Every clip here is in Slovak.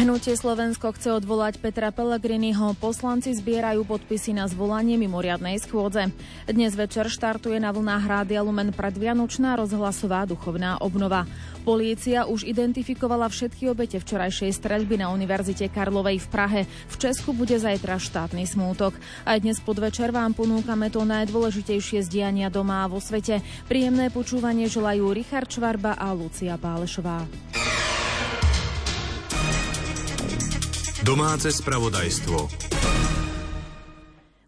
Hnutie Slovensko chce odvolať Petra Pellegriniho. Poslanci zbierajú podpisy na zvolanie mimoriadnej schôdze. Dnes večer štartuje na vlnách Rádia Lumen predvianočná rozhlasová duchovná obnova. Polícia už identifikovala všetky obete včerajšej streľby na Univerzite Karlovej v Prahe. V Česku bude zajtra štátny smútok. Aj dnes podvečer vám ponúkame to najdôležitejšie zdiania doma a vo svete. Príjemné počúvanie želajú Richard Čvarba a Lucia Pálešová. Domáce spravodajstvo.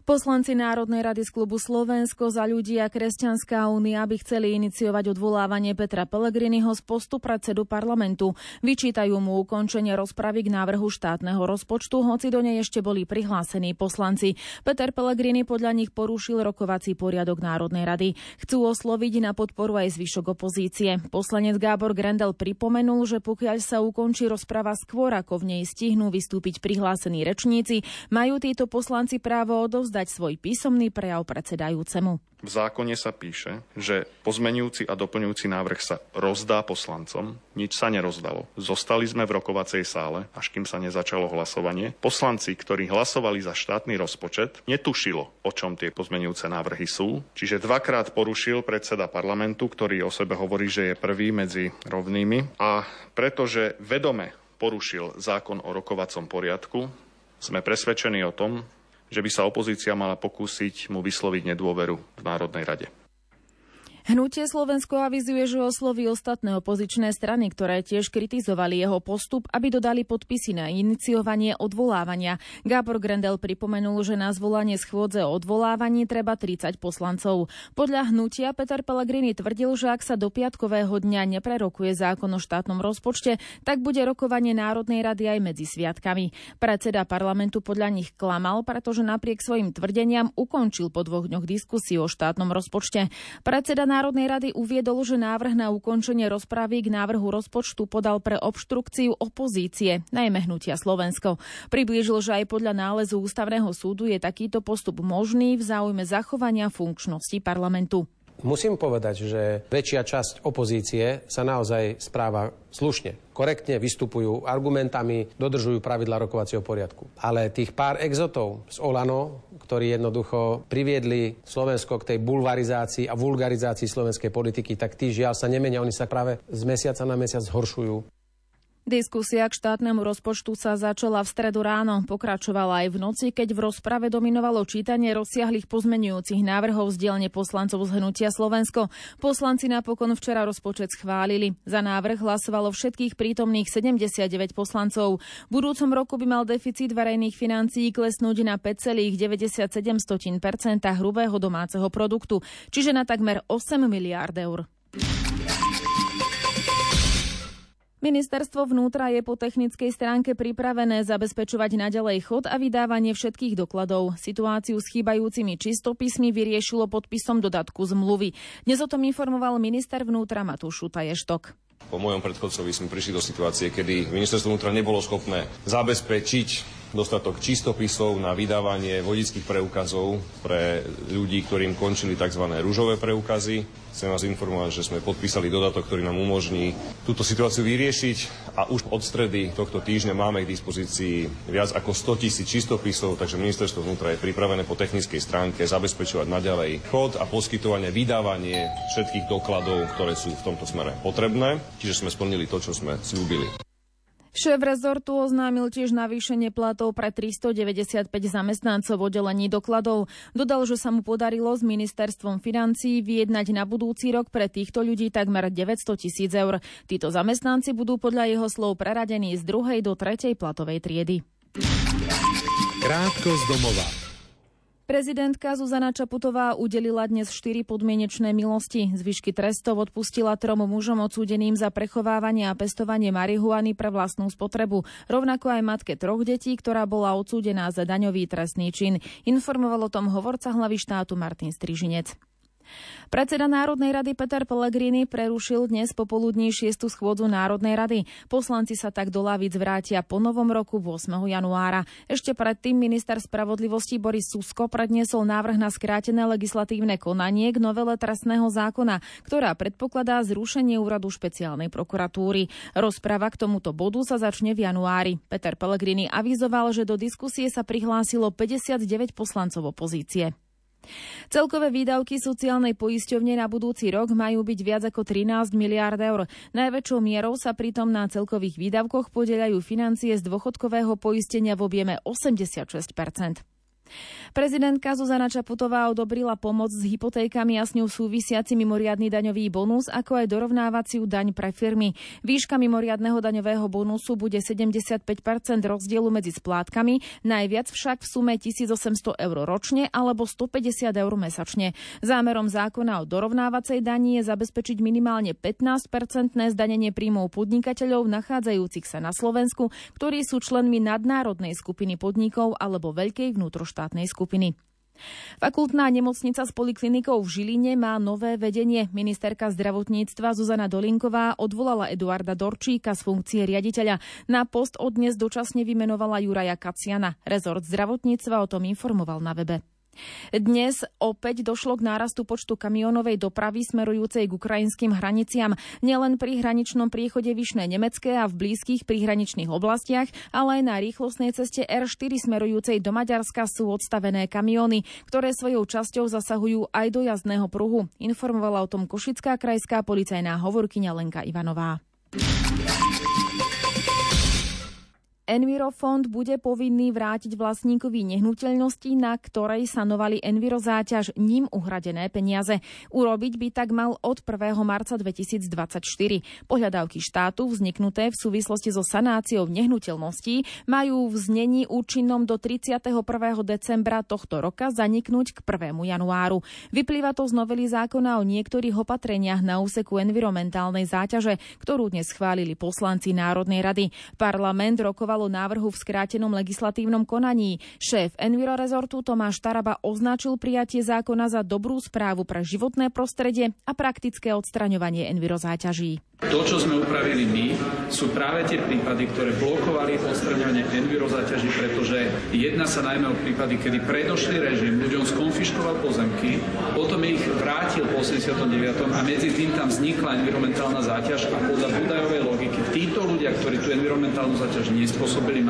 Poslanci Národnej rady z klubu Slovensko za ľudí a Kresťanská únia by chceli iniciovať odvolávanie Petra Pellegriniho z postu predsedu parlamentu. Vyčítajú mu ukončenie rozpravy k návrhu štátneho rozpočtu, hoci do nej ešte boli prihlásení poslanci. Peter Pellegrini podľa nich porušil rokovací poriadok Národnej rady. Chcú osloviť na podporu aj zvyšok opozície. Poslanec Gábor Grendel pripomenul, že pokiaľ sa ukončí rozprava skôr, ako v nej stihnú vystúpiť prihlásení rečníci, majú títo poslanci právo odovzdať odovzdať svoj písomný prejav predsedajúcemu. V zákone sa píše, že pozmenujúci a doplňujúci návrh sa rozdá poslancom. Nič sa nerozdalo. Zostali sme v rokovacej sále, až kým sa nezačalo hlasovanie. Poslanci, ktorí hlasovali za štátny rozpočet, netušilo, o čom tie pozmenujúce návrhy sú. Čiže dvakrát porušil predseda parlamentu, ktorý o sebe hovorí, že je prvý medzi rovnými. A pretože vedome porušil zákon o rokovacom poriadku, sme presvedčení o tom, že by sa opozícia mala pokúsiť mu vysloviť nedôveru v Národnej rade. Hnutie Slovensko avizuje, že osloví ostatné opozičné strany, ktoré tiež kritizovali jeho postup, aby dodali podpisy na iniciovanie odvolávania. Gábor Grendel pripomenul, že na zvolanie schôdze o odvolávaní treba 30 poslancov. Podľa hnutia Peter Pellegrini tvrdil, že ak sa do piatkového dňa neprerokuje zákon o štátnom rozpočte, tak bude rokovanie Národnej rady aj medzi sviatkami. Predseda parlamentu podľa nich klamal, pretože napriek svojim tvrdeniam ukončil po dvoch dňoch diskusiu o štátnom rozpočte. Predseda Národnej rady uviedol, že návrh na ukončenie rozpravy k návrhu rozpočtu podal pre obštrukciu opozície, najmä hnutia Slovensko. Priblížil, že aj podľa nálezu Ústavného súdu je takýto postup možný v záujme zachovania funkčnosti parlamentu. Musím povedať, že väčšia časť opozície sa naozaj správa slušne, korektne vystupujú argumentami, dodržujú pravidla rokovacieho poriadku. Ale tých pár exotov z Olano, ktorí jednoducho priviedli Slovensko k tej bulvarizácii a vulgarizácii slovenskej politiky, tak tí žiaľ sa nemenia, oni sa práve z mesiaca na mesiac zhoršujú. Diskusia k štátnemu rozpočtu sa začala v stredu ráno, pokračovala aj v noci, keď v rozprave dominovalo čítanie rozsiahlých pozmenujúcich návrhov z dielne poslancov z Hnutia Slovensko. Poslanci napokon včera rozpočet schválili. Za návrh hlasovalo všetkých prítomných 79 poslancov. V budúcom roku by mal deficit verejných financií klesnúť na 5,97% hrubého domáceho produktu, čiže na takmer 8 miliárd eur. Ministerstvo vnútra je po technickej stránke pripravené zabezpečovať naďalej chod a vydávanie všetkých dokladov. Situáciu s chýbajúcimi čistopismi vyriešilo podpisom dodatku zmluvy. Dnes o tom informoval minister vnútra Matúš Taještok. Po mojom predchodcovi sme prišli do situácie, kedy ministerstvo vnútra nebolo schopné zabezpečiť dostatok čistopisov na vydávanie vodických preukazov pre ľudí, ktorým končili tzv. rúžové preukazy. Chcem vás informovať, že sme podpísali dodatok, ktorý nám umožní túto situáciu vyriešiť a už od stredy tohto týždňa máme k dispozícii viac ako 100 tisíc čistopisov, takže ministerstvo vnútra je pripravené po technickej stránke zabezpečovať naďalej chod a poskytovanie, vydávanie všetkých dokladov, ktoré sú v tomto smere potrebné. Čiže sme splnili to, čo sme slúbili. Šéf rezortu oznámil tiež navýšenie platov pre 395 zamestnancov oddelení dokladov. Dodal, že sa mu podarilo s ministerstvom financií vyjednať na budúci rok pre týchto ľudí takmer 900 tisíc eur. Títo zamestnanci budú podľa jeho slov preradení z druhej do tretej platovej triedy. Krátko z domova. Prezidentka Zuzana Čaputová udelila dnes štyri podmienečné milosti. Zvyšky trestov odpustila trom mužom odsúdeným za prechovávanie a pestovanie marihuany pre vlastnú spotrebu. Rovnako aj matke troch detí, ktorá bola odsúdená za daňový trestný čin. Informoval o tom hovorca hlavy štátu Martin Strižinec. Predseda Národnej rady Peter Pellegrini prerušil dnes popoludní 6. schôdzu Národnej rady. Poslanci sa tak do lavic vrátia po novom roku 8. januára. Ešte predtým minister spravodlivosti Boris Susko predniesol návrh na skrátené legislatívne konanie k novele trestného zákona, ktorá predpokladá zrušenie úradu špeciálnej prokuratúry. Rozprava k tomuto bodu sa začne v januári. Peter Pellegrini avizoval, že do diskusie sa prihlásilo 59 poslancov opozície. Celkové výdavky sociálnej poisťovne na budúci rok majú byť viac ako 13 miliárd eur. Najväčšou mierou sa pritom na celkových výdavkoch podelajú financie z dôchodkového poistenia v objeme 86 Prezidentka Zuzana Čaputová odobrila pomoc s hypotékami a s ňou súvisiaci mimoriadný daňový bonus, ako aj dorovnávaciu daň pre firmy. Výška mimoriadného daňového bonusu bude 75% rozdielu medzi splátkami, najviac však v sume 1800 eur ročne alebo 150 eur mesačne. Zámerom zákona o dorovnávacej dani je zabezpečiť minimálne 15-percentné zdanenie príjmov podnikateľov nachádzajúcich sa na Slovensku, ktorí sú členmi nadnárodnej skupiny podnikov alebo veľkej vnútroštátnej skupiny skupiny. Fakultná nemocnica s poliklinikou v Žiline má nové vedenie. Ministerka zdravotníctva Zuzana Dolinková odvolala Eduarda Dorčíka z funkcie riaditeľa. Na post od dnes dočasne vymenovala Juraja Kaciana. Rezort zdravotníctva o tom informoval na webe. Dnes opäť došlo k nárastu počtu kamionovej dopravy smerujúcej k ukrajinským hraniciam. Nielen pri hraničnom priechode Vyšné Nemecké a v blízkych prihraničných oblastiach, ale aj na rýchlostnej ceste R4 smerujúcej do Maďarska sú odstavené kamióny, ktoré svojou časťou zasahujú aj do jazdného pruhu. Informovala o tom Košická krajská policajná hovorkyňa Lenka Ivanová. Envirofond bude povinný vrátiť vlastníkovi nehnuteľnosti, na ktorej sanovali Enviro záťaž ním uhradené peniaze. Urobiť by tak mal od 1. marca 2024. Pohľadávky štátu vzniknuté v súvislosti so sanáciou nehnuteľností majú v znení účinnom do 31. decembra tohto roka zaniknúť k 1. januáru. Vyplýva to z novely zákona o niektorých opatreniach na úseku environmentálnej záťaže, ktorú dnes schválili poslanci Národnej rady. Parlament rokoval hlasovalo návrhu v skrátenom legislatívnom konaní. Šéf Enviro rezortu Tomáš Taraba označil prijatie zákona za dobrú správu pre životné prostredie a praktické odstraňovanie enviro záťaží. To, čo sme upravili my, sú práve tie prípady, ktoré blokovali odstraňovanie envirozáťaží, pretože jedna sa najmä o prípady, kedy predošlý režim ľuďom skonfiškoval pozemky, potom ich vrátil po 89. a medzi tým tam vznikla environmentálna záťaž a podľa údajovej logiky títo ľudia, ktorí tú environmentálnu záťaž nespôsobili,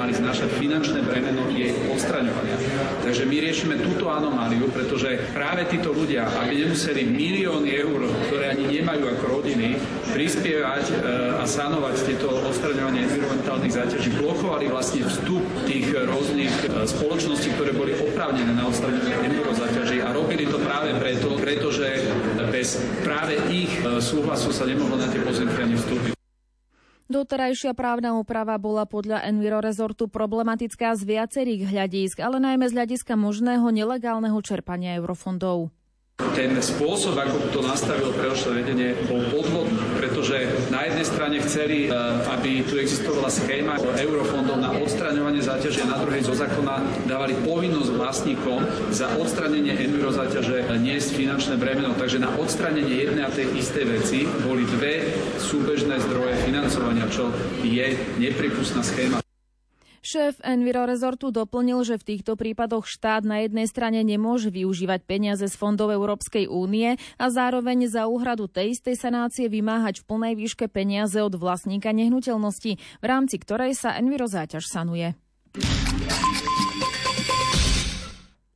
mali znašať finančné bremeno jej odstraňovania. Takže my riešime túto anomáliu, pretože práve títo ľudia, aby nemuseli milióny eur, ktoré ani nemajú ako rodiny, prispievať e, a sanovať tieto odstraňovanie environmentálnych záťaží, blokovali vlastne vstup tých rôznych e, spoločností, ktoré boli oprávnené na odstraňovanie envirozáťaží a robili to práve preto, pretože bez práve ich e, súhlasu sa nemohlo na tie pozemky ani vstúpiť. Doterajšia právna úprava bola podľa Enviro rezortu problematická z viacerých hľadísk, ale najmä z hľadiska možného nelegálneho čerpania eurofondov ten spôsob, ako to nastavilo predošlé vedenie, bol podvodný, pretože na jednej strane chceli, e, aby tu existovala schéma eurofondov na odstraňovanie záťaže a na druhej zo zákona dávali povinnosť vlastníkom za odstranenie envirozáťaže niesť finančné bremeno. Takže na odstranenie jednej a tej istej veci boli dve súbežné zdroje financovania, čo je nepripustná schéma. Šéf Enviro Resortu doplnil, že v týchto prípadoch štát na jednej strane nemôže využívať peniaze z fondov Európskej únie a zároveň za úhradu tej istej sanácie vymáhať v plnej výške peniaze od vlastníka nehnuteľnosti, v rámci ktorej sa Enviro záťaž sanuje.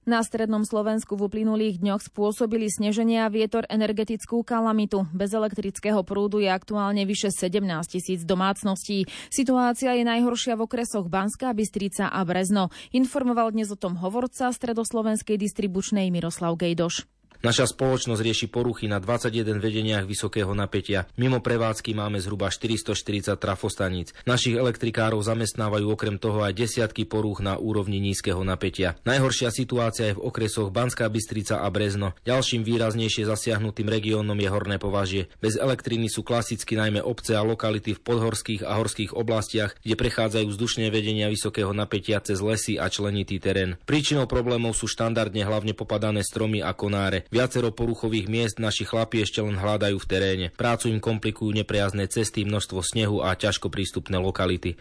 Na strednom Slovensku v uplynulých dňoch spôsobili sneženie a vietor energetickú kalamitu. Bez elektrického prúdu je aktuálne vyše 17 tisíc domácností. Situácia je najhoršia v okresoch Banská Bystrica a Brezno. Informoval dnes o tom hovorca stredoslovenskej distribučnej Miroslav Gejdoš. Naša spoločnosť rieši poruchy na 21 vedeniach vysokého napätia. Mimo prevádzky máme zhruba 440 trafostaníc. Našich elektrikárov zamestnávajú okrem toho aj desiatky porúch na úrovni nízkeho napätia. Najhoršia situácia je v okresoch Banská Bystrica a Brezno. Ďalším výraznejšie zasiahnutým regiónom je Horné považie. Bez elektriny sú klasicky najmä obce a lokality v podhorských a horských oblastiach, kde prechádzajú vzdušné vedenia vysokého napätia cez lesy a členitý terén. Príčinou problémov sú štandardne hlavne popadané stromy a konáre. Viacero poruchových miest naši chlapi ešte len hľadajú v teréne. Prácu im komplikujú neprejazné cesty, množstvo snehu a ťažko prístupné lokality.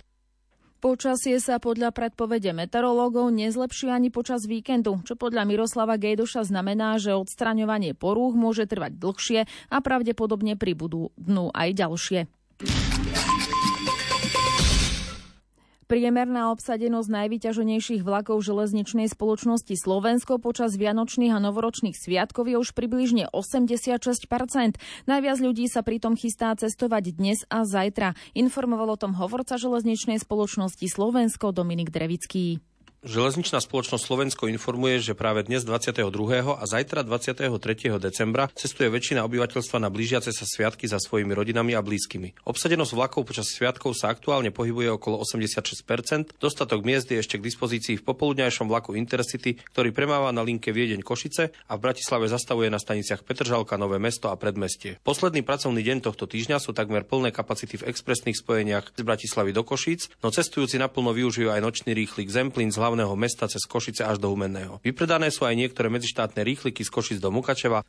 Počasie sa podľa predpovede meteorológov nezlepší ani počas víkendu, čo podľa Miroslava Gejdoša znamená, že odstraňovanie porúch môže trvať dlhšie a pravdepodobne pribudú dnu aj ďalšie. Priemerná obsadenosť najvyťaženejších vlakov železničnej spoločnosti Slovensko počas vianočných a novoročných sviatkov je už približne 86% Najviac ľudí sa pritom chystá cestovať dnes a zajtra. Informoval o tom hovorca železničnej spoločnosti Slovensko Dominik Drevický. Železničná spoločnosť Slovensko informuje, že práve dnes 22. a zajtra 23. decembra cestuje väčšina obyvateľstva na blížiace sa sviatky za svojimi rodinami a blízkymi. Obsadenosť vlakov počas sviatkov sa aktuálne pohybuje okolo 86%, dostatok miest je ešte k dispozícii v popoludňajšom vlaku Intercity, ktorý premáva na linke Viedeň Košice a v Bratislave zastavuje na staniciach Petržalka, Nové mesto a Predmestie. Posledný pracovný deň tohto týždňa sú takmer plné kapacity v expresných spojeniach z Bratislavy do Košíc, no cestujúci naplno využijú aj nočný rýchlik Zemplín z hlavného mesta cez Košice až do Humenného. Vypredané sú aj niektoré medzištátne rýchliky z Košic do Mukačeva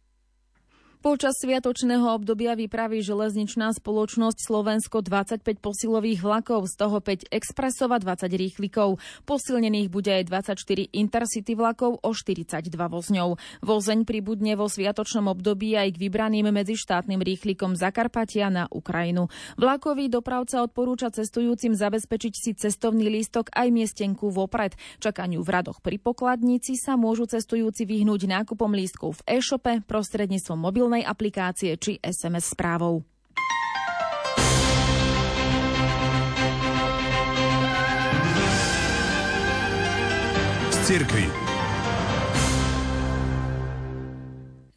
Počas sviatočného obdobia vypraví železničná spoločnosť Slovensko 25 posilových vlakov, z toho 5 expresov a 20 rýchlikov. Posilnených bude aj 24 intercity vlakov o 42 vozňov. Vozeň pribudne vo sviatočnom období aj k vybraným medzištátnym rýchlikom Zakarpatia na Ukrajinu. Vlakový dopravca odporúča cestujúcim zabezpečiť si cestovný lístok aj miestenku vopred. Čakaniu v radoch pri pokladnici sa môžu cestujúci vyhnúť nákupom lístkov v e-shope prostredníctvom mobil mobilnej aplikácie či SMS správou. Cirkvi.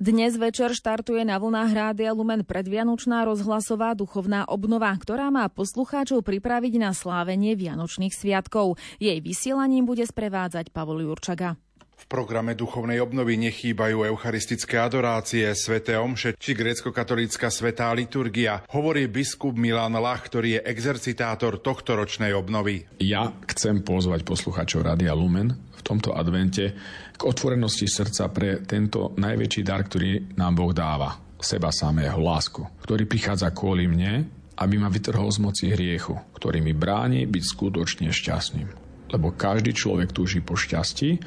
Dnes večer štartuje na vlnách Rádia Lumen predvianočná rozhlasová duchovná obnova, ktorá má poslucháčov pripraviť na slávenie Vianočných sviatkov. Jej vysielaním bude sprevádzať Pavol Jurčaga. V programe duchovnej obnovy nechýbajú eucharistické adorácie, sveté omše či grécko-katolícka svetá liturgia, hovorí biskup Milan Lach, ktorý je exercitátor tohto ročnej obnovy. Ja chcem pozvať posluchačov Radia Lumen v tomto advente k otvorenosti srdca pre tento najväčší dar, ktorý nám Boh dáva. Seba samého, lásku, ktorý prichádza kvôli mne, aby ma vytrhol z moci hriechu, ktorý mi bráni byť skutočne šťastným. Lebo každý človek túži po šťastí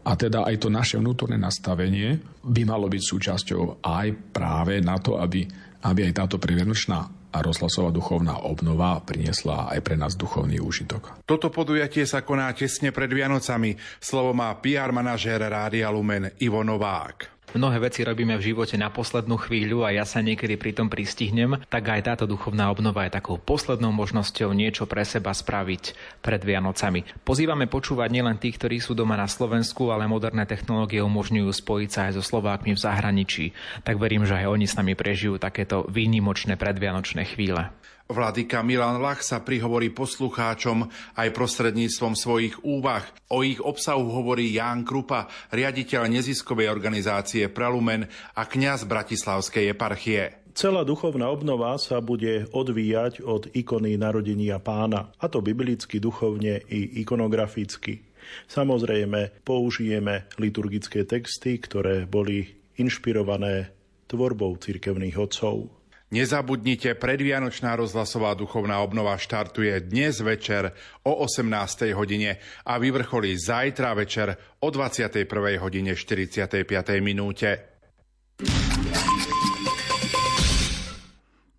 a teda aj to naše vnútorné nastavenie by malo byť súčasťou aj práve na to, aby, aby aj táto previanočná a rozhlasová duchovná obnova priniesla aj pre nás duchovný úžitok. Toto podujatie sa koná tesne pred Vianocami. Slovo má PR manažér Rádia Lumen Ivo Novák. Mnohé veci robíme v živote na poslednú chvíľu a ja sa niekedy pri tom pristihnem, tak aj táto duchovná obnova je takou poslednou možnosťou niečo pre seba spraviť pred Vianocami. Pozývame počúvať nielen tých, ktorí sú doma na Slovensku, ale moderné technológie umožňujú spojiť sa aj so Slovákmi v zahraničí. Tak verím, že aj oni s nami prežijú takéto výnimočné predvianočné chvíle. Vladyka Milan Lach sa prihovorí poslucháčom aj prostredníctvom svojich úvah. O ich obsahu hovorí Ján Krupa, riaditeľ neziskovej organizácie Pralumen a kňaz Bratislavskej eparchie. Celá duchovná obnova sa bude odvíjať od ikony narodenia pána, a to biblicky, duchovne i ikonograficky. Samozrejme, použijeme liturgické texty, ktoré boli inšpirované tvorbou cirkevných otcov. Nezabudnite, predvianočná rozhlasová duchovná obnova štartuje dnes večer o 18. hodine a vyvrcholí zajtra večer o 21. hodine 45. minúte.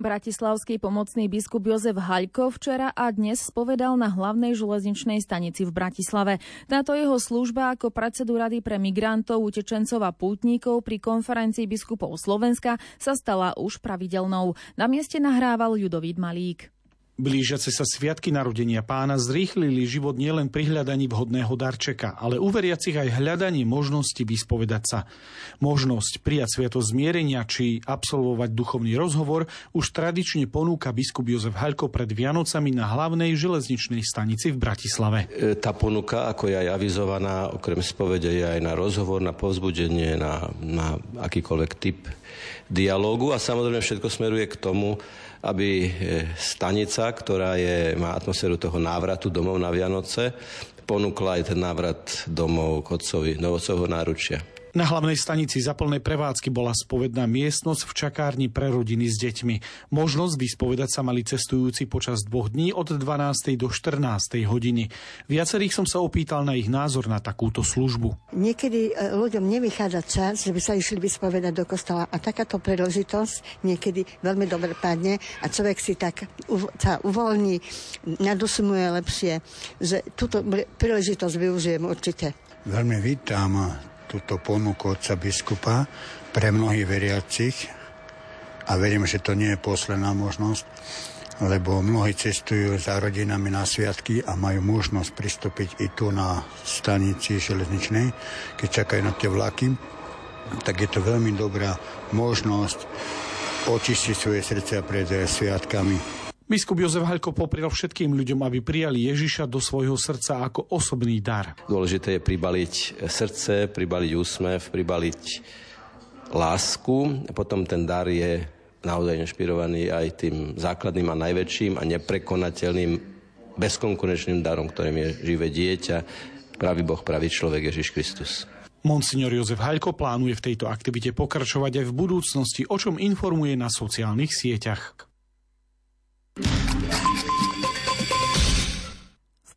Bratislavský pomocný biskup Jozef Haľko včera a dnes spovedal na hlavnej železničnej stanici v Bratislave. Táto jeho služba ako predsedu Rady pre migrantov, utečencov a pútnikov pri konferencii biskupov Slovenska sa stala už pravidelnou. Na mieste nahrával Judovít Malík. Blížiace sa sviatky narodenia pána zrýchlili život nielen pri hľadaní vhodného darčeka, ale uveriacich aj hľadanie možnosti vyspovedať sa. Možnosť prijať sviato zmierenia či absolvovať duchovný rozhovor už tradične ponúka biskup Jozef Haľko pred Vianocami na hlavnej železničnej stanici v Bratislave. E, tá ponuka, ako je aj avizovaná, okrem spovede je aj na rozhovor, na povzbudenie, na, na akýkoľvek typ dialógu a samozrejme všetko smeruje k tomu, aby e, stanica, ktorá je, má atmosféru toho návratu domov na Vianoce, ponúkla aj ten návrat domov k otcovi, novocovho náručia. Na hlavnej stanici za plnej prevádzky bola spovedná miestnosť v čakárni pre rodiny s deťmi. Možnosť vyspovedať sa mali cestujúci počas dvoch dní od 12. do 14. hodiny. Viacerých som sa opýtal na ich názor na takúto službu. Niekedy e, ľuďom nevychádza čas, že by sa išli vyspovedať do kostola a takáto príležitosť niekedy veľmi dobre padne a človek si tak sa uvoľní, nadusumuje lepšie, že túto príležitosť využijem určite. Veľmi vítam túto ponuku otca biskupa pre mnohých veriacich. A verím, že to nie je posledná možnosť, lebo mnohí cestujú za rodinami na sviatky a majú možnosť pristúpiť i tu na stanici železničnej, keď čakajú na tie vlaky, tak je to veľmi dobrá možnosť očistiť svoje srdce pred sviatkami Biskup Jozef Haľko poprial všetkým ľuďom, aby prijali Ježiša do svojho srdca ako osobný dar. Dôležité je pribaliť srdce, pribaliť úsmev, pribaliť lásku. Potom ten dar je naozaj inšpirovaný aj tým základným a najväčším a neprekonateľným bezkonkurenčným darom, ktorým je živé dieťa, pravý Boh, pravý človek Ježiš Kristus. Monsignor Jozef Haľko plánuje v tejto aktivite pokračovať aj v budúcnosti, o čom informuje na sociálnych sieťach.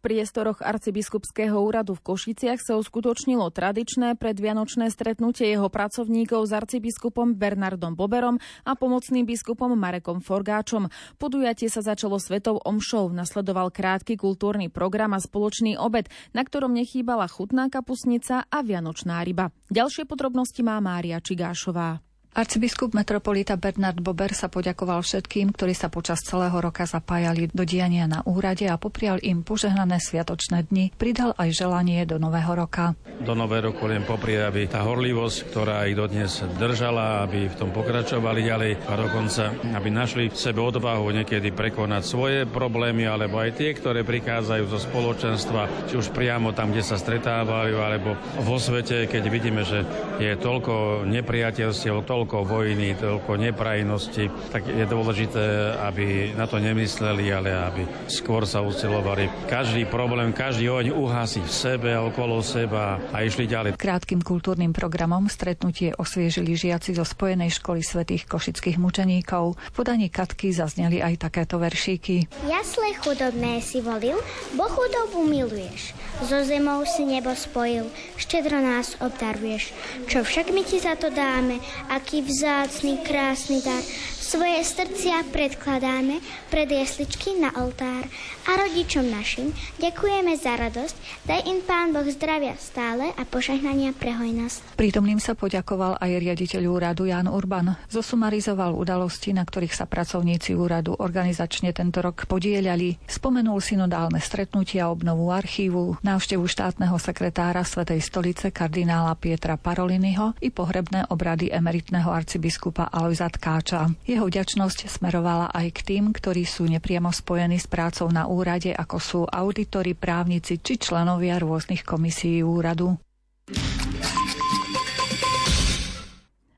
Priestoroch arcibiskupského úradu v Košiciach sa uskutočnilo tradičné predvianočné stretnutie jeho pracovníkov s arcibiskupom Bernardom Boberom a pomocným biskupom Marekom Forgáčom. Podujatie sa začalo svetou omšou, nasledoval krátky kultúrny program a spoločný obed, na ktorom nechýbala chutná kapusnica a vianočná ryba. Ďalšie podrobnosti má Mária Čigášová. Arcibiskup metropolita Bernard Bober sa poďakoval všetkým, ktorí sa počas celého roka zapájali do diania na úrade a poprial im požehnané sviatočné dni. Pridal aj želanie do nového roka. Do nového roku len poprie, aby tá horlivosť, ktorá ich dodnes držala, aby v tom pokračovali ďalej a dokonca, aby našli v sebe odvahu niekedy prekonať svoje problémy, alebo aj tie, ktoré prichádzajú zo spoločenstva, či už priamo tam, kde sa stretávajú, alebo vo svete, keď vidíme, že je toľko nepriateľstiev, toľko toľko vojny, toľko neprajnosti, tak je dôležité, aby na to nemysleli, ale aby skôr sa usilovali. Každý problém, každý oň uhasí v sebe a okolo seba a išli ďalej. Krátkým kultúrnym programom stretnutie osviežili žiaci zo Spojenej školy svätých košických mučeníkov. V podaní Katky zazneli aj takéto veršíky. Jasle chudobné si volil, bo chudobu miluješ. So zemou si nebo spojil, štedro nás obdaruješ. Čo však my ti za to dáme, aký vzácný, krásny dar. Svoje srdcia predkladáme pred jesličky na oltár a rodičom našim ďakujeme za radosť. Daj im Pán Boh zdravia stále a požehnania pre hojnosť. Prítomným sa poďakoval aj riaditeľ úradu Jan Urban. Zosumarizoval udalosti, na ktorých sa pracovníci úradu organizačne tento rok podielali. Spomenul synodálne stretnutia, obnovu archívu, návštevu štátneho sekretára Svetej stolice kardinála Pietra Paroliniho i pohrebné obrady emeritného arcibiskupa Alojza Tkáča. Jeho vďačnosť smerovala aj k tým, ktorí sú nepriamo spojení s prácou na úrade, ako sú auditori, právnici či členovia rôznych komisí úradu.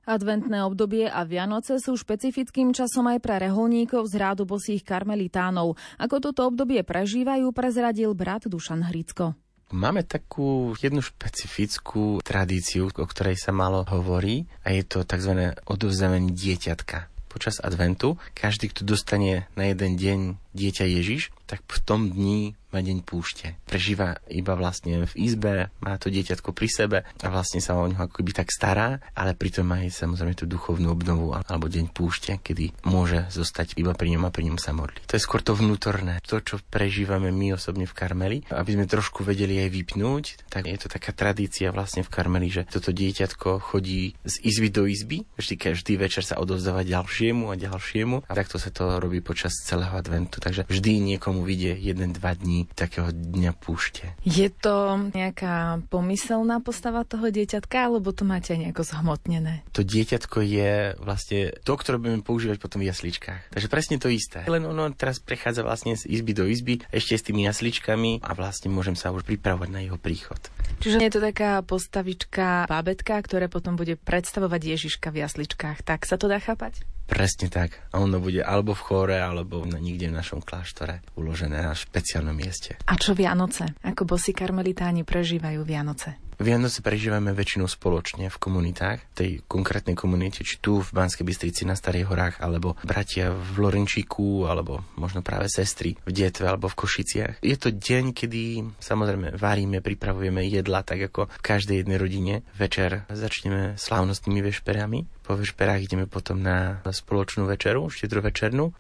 Adventné obdobie a Vianoce sú špecifickým časom aj pre reholníkov z rádu bosých karmelitánov. Ako toto obdobie prežívajú, prezradil brat Dušan Hricko. Máme takú jednu špecifickú tradíciu, o ktorej sa malo hovorí a je to tzv. odovzdávanie dieťatka. Počas adventu každý, kto dostane na jeden deň dieťa Ježiš, tak v tom dni má deň púšte. Prežíva iba vlastne v izbe, má to dieťatko pri sebe a vlastne sa o ňo ako by tak stará, ale pritom má aj samozrejme tú duchovnú obnovu alebo deň púšte, kedy môže zostať iba pri ňom a pri ňom sa modliť. To je skôr to vnútorné, to, čo prežívame my osobne v Karmeli. Aby sme trošku vedeli aj vypnúť, tak je to taká tradícia vlastne v Karmeli, že toto dieťatko chodí z izby do izby, vždy každý večer sa odovzdáva ďalšiemu a ďalšiemu a takto sa to robí počas celého adventu. Takže vždy niekomu vidie jeden, dva dní takého dňa púšte. Je to nejaká pomyselná postava toho dieťatka, alebo to máte nejako zhmotnené? To dieťatko je vlastne to, ktoré budeme používať potom v jasličkách. Takže presne to isté. Len ono teraz prechádza vlastne z izby do izby, ešte s tými jasličkami a vlastne môžem sa už pripravovať na jeho príchod. Čiže je to taká postavička bábetka, ktoré potom bude predstavovať Ježiška v jasličkách. Tak sa to dá chápať? Presne tak. A ono bude alebo v chóre, alebo na, nikde v našom kláštore uložené na špeciálnom mieste. A čo Vianoce? Ako bosi karmelitáni prežívajú Vianoce? Vianoce prežívame väčšinou spoločne v komunitách, tej konkrétnej komunite, či tu v Banskej Bystrici na Starých horách, alebo bratia v Lorenčíku, alebo možno práve sestry v Dietve alebo v Košiciach. Je to deň, kedy samozrejme varíme, pripravujeme jedla, tak ako v každej jednej rodine. Večer začneme slávnostnými vešperami. Po vešperách ideme potom na spoločnú večeru, štedrovečernú.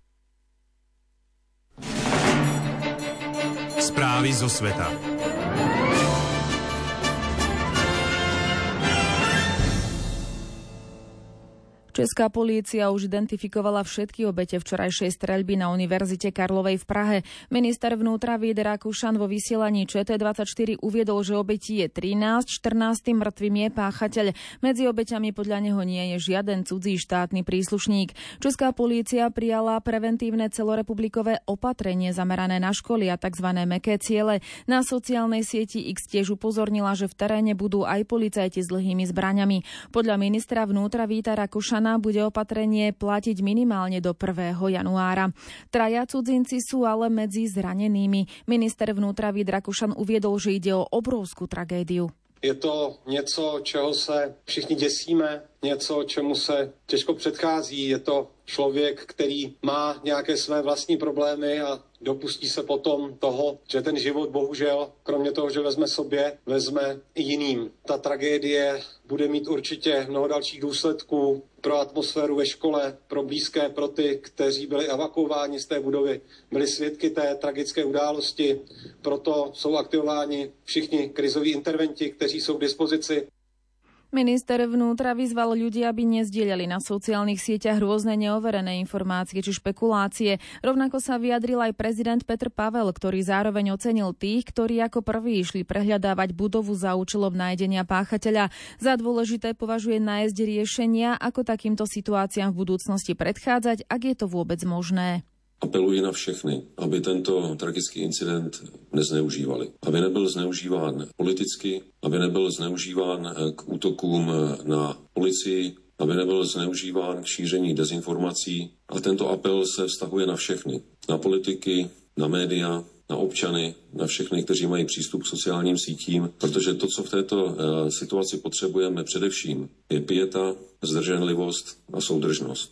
Správy zo sveta. Česká polícia už identifikovala všetky obete včorajšej streľby na Univerzite Karlovej v Prahe. Minister vnútra Víd Rakúšan vo vysielaní ČT24 uviedol, že obetí je 13, 14 mŕtvým je páchateľ. Medzi obeťami podľa neho nie je žiaden cudzí štátny príslušník. Česká polícia prijala preventívne celorepublikové opatrenie zamerané na školy a tzv. meké ciele. Na sociálnej sieti X tiež upozornila, že v teréne budú aj policajti s dlhými zbraňami. Podľa ministra vnútra Víta Rakúšana strana bude opatrenie platiť minimálne do 1. januára. Traja cudzinci sú ale medzi zranenými. Minister vnútra Vít Rakušan uviedol, že ide o obrovskú tragédiu. Je to něco, čeho se všichni děsíme, něco, čemu se těžko předchází. Je to člověk, který má nějaké své vlastní problémy a dopustí se potom toho, že ten život bohužel, kromě toho, že vezme sobě, vezme i jiným. Ta tragédie bude mít určitě mnoho dalších důsledků pro atmosféru ve škole, pro blízké, pro ty, kteří byli evakuováni z té budovy, byli svědky té tragické události. Proto jsou aktivováni všichni krizoví interventi, kteří jsou k dispozici. Minister vnútra vyzval ľudí, aby nezdieľali na sociálnych sieťach rôzne neoverené informácie či špekulácie. Rovnako sa vyjadril aj prezident Petr Pavel, ktorý zároveň ocenil tých, ktorí ako prví išli prehľadávať budovu za účelom nájdenia páchateľa. Za dôležité považuje nájsť riešenia, ako takýmto situáciám v budúcnosti predchádzať, ak je to vôbec možné. Apeluji na všechny, aby tento tragický incident nezneužívali. Aby nebyl zneužíván politicky, aby nebyl zneužíván eh, k útokům eh, na policii, aby nebyl zneužíván k šíření dezinformací. A tento apel se vztahuje na všechny. Na politiky, na média, na občany, na všechny, kteří mají přístup k sociálním sítím, protože to, co v této uh, situaci potřebujeme především, je pieta, zdrženlivost a soudržnost.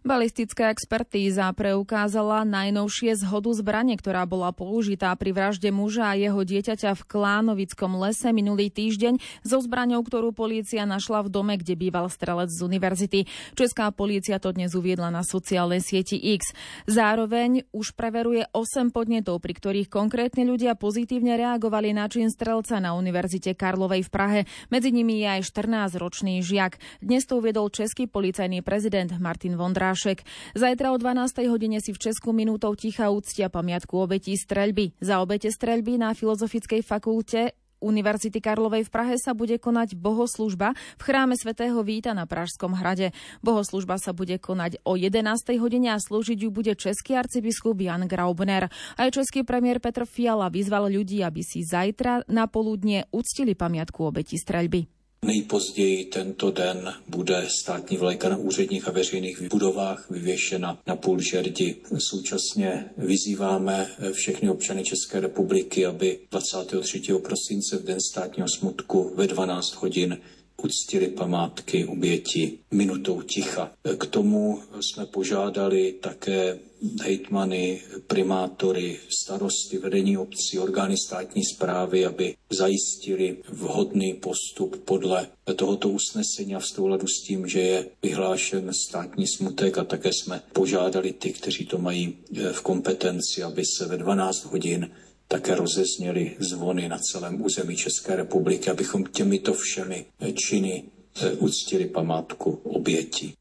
Balistická expertíza preukázala najnovšie zhodu zbrane, ktorá bola použitá pri vražde muža a jeho dieťaťa v Klánovickom lese minulý týždeň so zbraňou, ktorú polícia našla v dome, kde býval strelec z univerzity. Česká polícia to dnes uviedla na sociálnej sieti X. Zároveň už preveruje 8 podnetov, pri ktorých konkrétne ľudia pozitívne reagovali na čin strelca na Univerzite Karlovej v Prahe. Medzi nimi je aj 14-ročný žiak. Dnes to uviedol český policajný prezident Martin Vondra. Vondrášek. Zajtra o 12. hodine si v Česku minútou ticha úctia pamiatku obetí streľby. Za obete streľby na Filozofickej fakulte Univerzity Karlovej v Prahe sa bude konať bohoslužba v chráme svätého Víta na Pražskom hrade. Bohoslužba sa bude konať o 11. hodine a slúžiť ju bude český arcibiskup Jan Graubner. Aj český premiér Petr Fiala vyzval ľudí, aby si zajtra na poludnie uctili pamiatku obeti streľby. Nejpozději tento den bude státní vlajka na úředních a veřejných budovách vyvěšena na půl žerdi. Současně vyzýváme všechny občany České republiky, aby 23. prosince v den státního smutku ve 12 hodin uctili památky oběti minutou ticha. K tomu jsme požádali také hejtmany, primátory, starosty, vedení obcí, orgány státní zprávy, aby zajistili vhodný postup podle tohoto usnesení a v souladu s tím, že je vyhlášen státní smutek a také jsme požádali ty, kteří to mají eh, v kompetenci, aby se ve 12 hodin také rozezněly zvony na celém území České republiky, abychom těmito všemi činy eh, uctili památku obětí.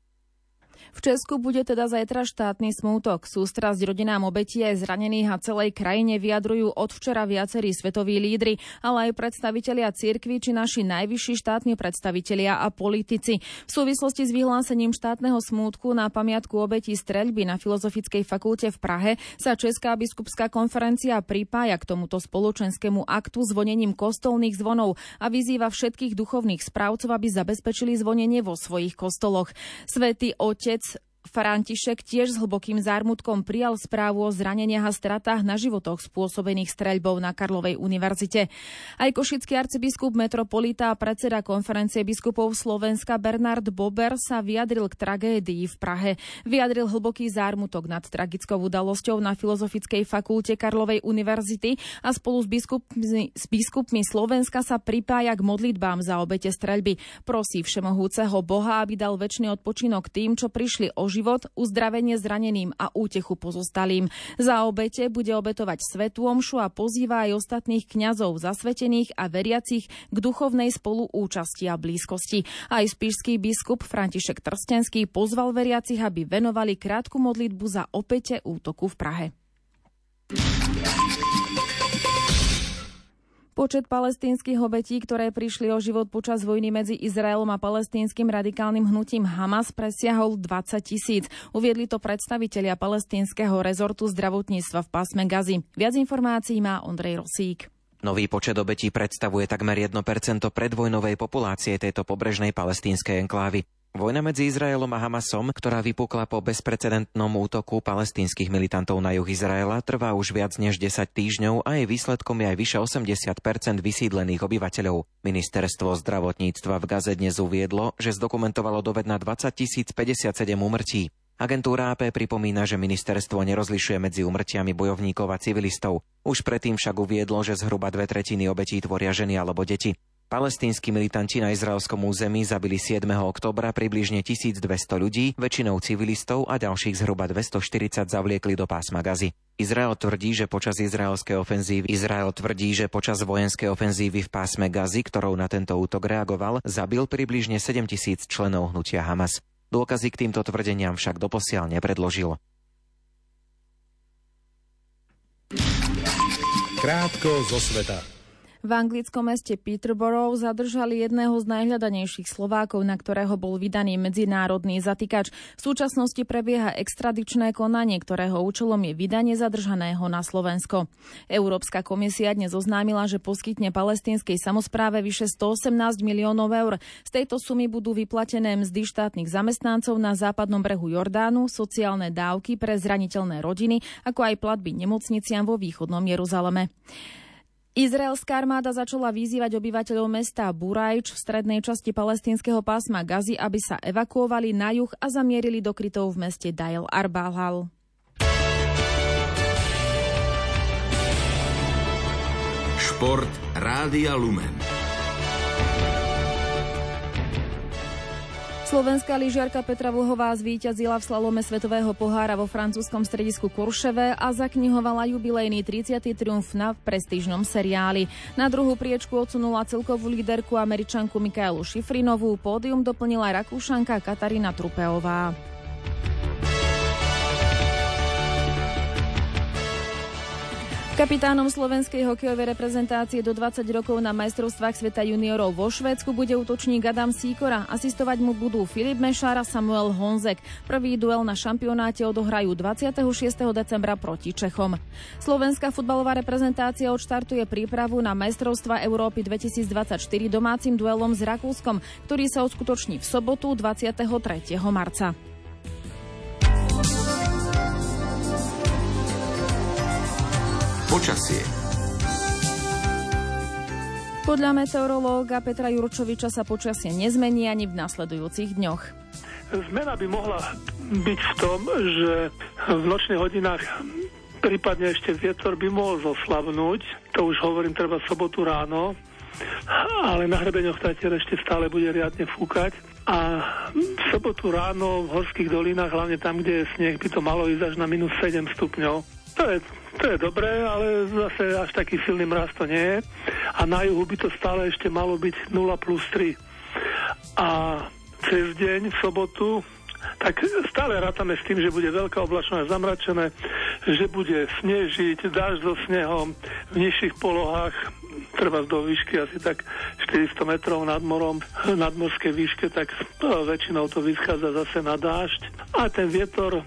V Česku bude teda zajtra štátny smútok. Sústrasť rodinám obetí aj zranených a celej krajine vyjadrujú od včera viacerí svetoví lídry, ale aj predstavitelia cirkvi či naši najvyšší štátni predstavitelia a politici. V súvislosti s vyhlásením štátneho smútku na pamiatku obetí streľby na Filozofickej fakulte v Prahe sa Česká biskupská konferencia pripája k tomuto spoločenskému aktu zvonením kostolných zvonov a vyzýva všetkých duchovných správcov, aby zabezpečili zvonenie vo svojich kostoloch. Svetý otec František tiež s hlbokým zármutkom prijal správu o zraneniach a stratách na životoch spôsobených streľbou na Karlovej univerzite. Aj košický arcibiskup metropolita a predseda konferencie biskupov Slovenska Bernard Bober sa vyjadril k tragédii v Prahe. Vyjadril hlboký zármutok nad tragickou udalosťou na Filozofickej fakulte Karlovej univerzity a spolu s biskupmi, s biskupmi Slovenska sa pripája k modlitbám za obete streľby. Prosí všemohúceho Boha, aby dal väčší odpočinok tým, čo prišli o život, uzdravenie zraneným a útechu pozostalým. Za obete bude obetovať svetú omšu a pozýva aj ostatných kňazov zasvetených a veriacich k duchovnej spoluúčasti a blízkosti. Aj spišský biskup František Trstenský pozval veriacich, aby venovali krátku modlitbu za opete útoku v Prahe. Počet palestínskych obetí, ktoré prišli o život počas vojny medzi Izraelom a palestínskym radikálnym hnutím Hamas presiahol 20 tisíc. Uviedli to predstavitelia palestínskeho rezortu zdravotníctva v pásme Gazy. Viac informácií má Ondrej Rosík. Nový počet obetí predstavuje takmer 1% predvojnovej populácie tejto pobrežnej palestínskej enklávy. Vojna medzi Izraelom a Hamasom, ktorá vypukla po bezprecedentnom útoku palestínskych militantov na juh Izraela, trvá už viac než 10 týždňov a jej výsledkom je aj vyše 80% vysídlených obyvateľov. Ministerstvo zdravotníctva v Gaze dnes uviedlo, že zdokumentovalo doved na 20 057 umrtí. Agentúra AP pripomína, že ministerstvo nerozlišuje medzi umrtiami bojovníkov a civilistov. Už predtým však uviedlo, že zhruba dve tretiny obetí tvoria ženy alebo deti. Palestínsky militanti na izraelskom území zabili 7. oktobra približne 1200 ľudí, väčšinou civilistov a ďalších zhruba 240 zavliekli do pásma Gazy. Izrael tvrdí, že počas izraelskej ofenzívy Izrael tvrdí, že počas vojenskej ofenzívy v pásme Gazy, ktorou na tento útok reagoval, zabil približne 7 tisíc členov hnutia Hamas. Dôkazy k týmto tvrdeniam však doposiaľ nepredložil. Krátko zo sveta. V anglickom meste Peterborough zadržali jedného z najhľadanejších Slovákov, na ktorého bol vydaný medzinárodný zatýkač. V súčasnosti prebieha extradičné konanie, ktorého účelom je vydanie zadržaného na Slovensko. Európska komisia dnes oznámila, že poskytne palestínskej samozpráve vyše 118 miliónov eur. Z tejto sumy budú vyplatené mzdy štátnych zamestnancov na západnom brehu Jordánu, sociálne dávky pre zraniteľné rodiny, ako aj platby nemocniciam vo východnom Jeruzaleme. Izraelská armáda začala vyzývať obyvateľov mesta Burajč v strednej časti palestínskeho pásma Gazy, aby sa evakuovali na juh a zamierili do krytov v meste Dail Arbalhal. Šport Rádia Lumen. Slovenská lyžiarka Petra Vlhová zvíťazila v slalome Svetového pohára vo francúzskom stredisku Kurševe a zaknihovala jubilejný 30. triumf na prestížnom seriáli. Na druhú priečku odsunula celkovú líderku američanku Mikaelu Šifrinovú, pódium doplnila rakúšanka Katarína Trupeová. Kapitánom slovenskej hokejovej reprezentácie do 20 rokov na majstrovstvách sveta juniorov vo Švédsku bude útočník Adam Síkora. Asistovať mu budú Filip Mešár a Samuel Honzek. Prvý duel na šampionáte odohrajú 26. decembra proti Čechom. Slovenská futbalová reprezentácia odštartuje prípravu na majstrovstva Európy 2024 domácim duelom s Rakúskom, ktorý sa uskutoční v sobotu 23. marca. Počasie. Podľa meteorológa Petra Jurčoviča sa počasie nezmení ani v nasledujúcich dňoch. Zmena by mohla byť v tom, že v nočných hodinách prípadne ešte vietor by mohol zoslabnúť. To už hovorím treba sobotu ráno, ale na hrebeňoch Tatier ešte stále bude riadne fúkať. A v sobotu ráno v horských dolinách, hlavne tam, kde je sneh, by to malo ísť až na minus 7 stupňov. To je to je dobré, ale zase až taký silný mraz to nie je. A na juhu by to stále ešte malo byť 0 plus 3. A cez deň v sobotu tak stále rátame s tým, že bude veľká oblačnosť zamračené, že bude snežiť, dáž so snehom v nižších polohách, treba do výšky asi tak 400 metrov nad morom, nadmorskej výške, tak väčšinou to vyschádza zase na dážď. A ten vietor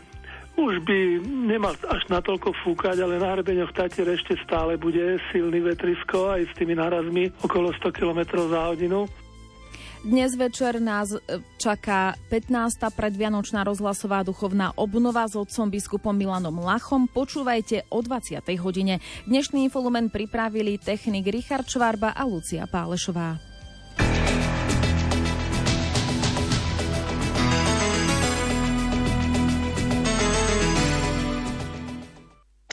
už by nemal až natoľko fúkať, ale na hrebeňoch Tatier ešte stále bude silný vetrisko aj s tými nárazmi okolo 100 km za hodinu. Dnes večer nás e, čaká 15. predvianočná rozhlasová duchovná obnova s otcom biskupom Milanom Lachom. Počúvajte o 20. hodine. Dnešný infolumen pripravili technik Richard Švarba a Lucia Pálešová.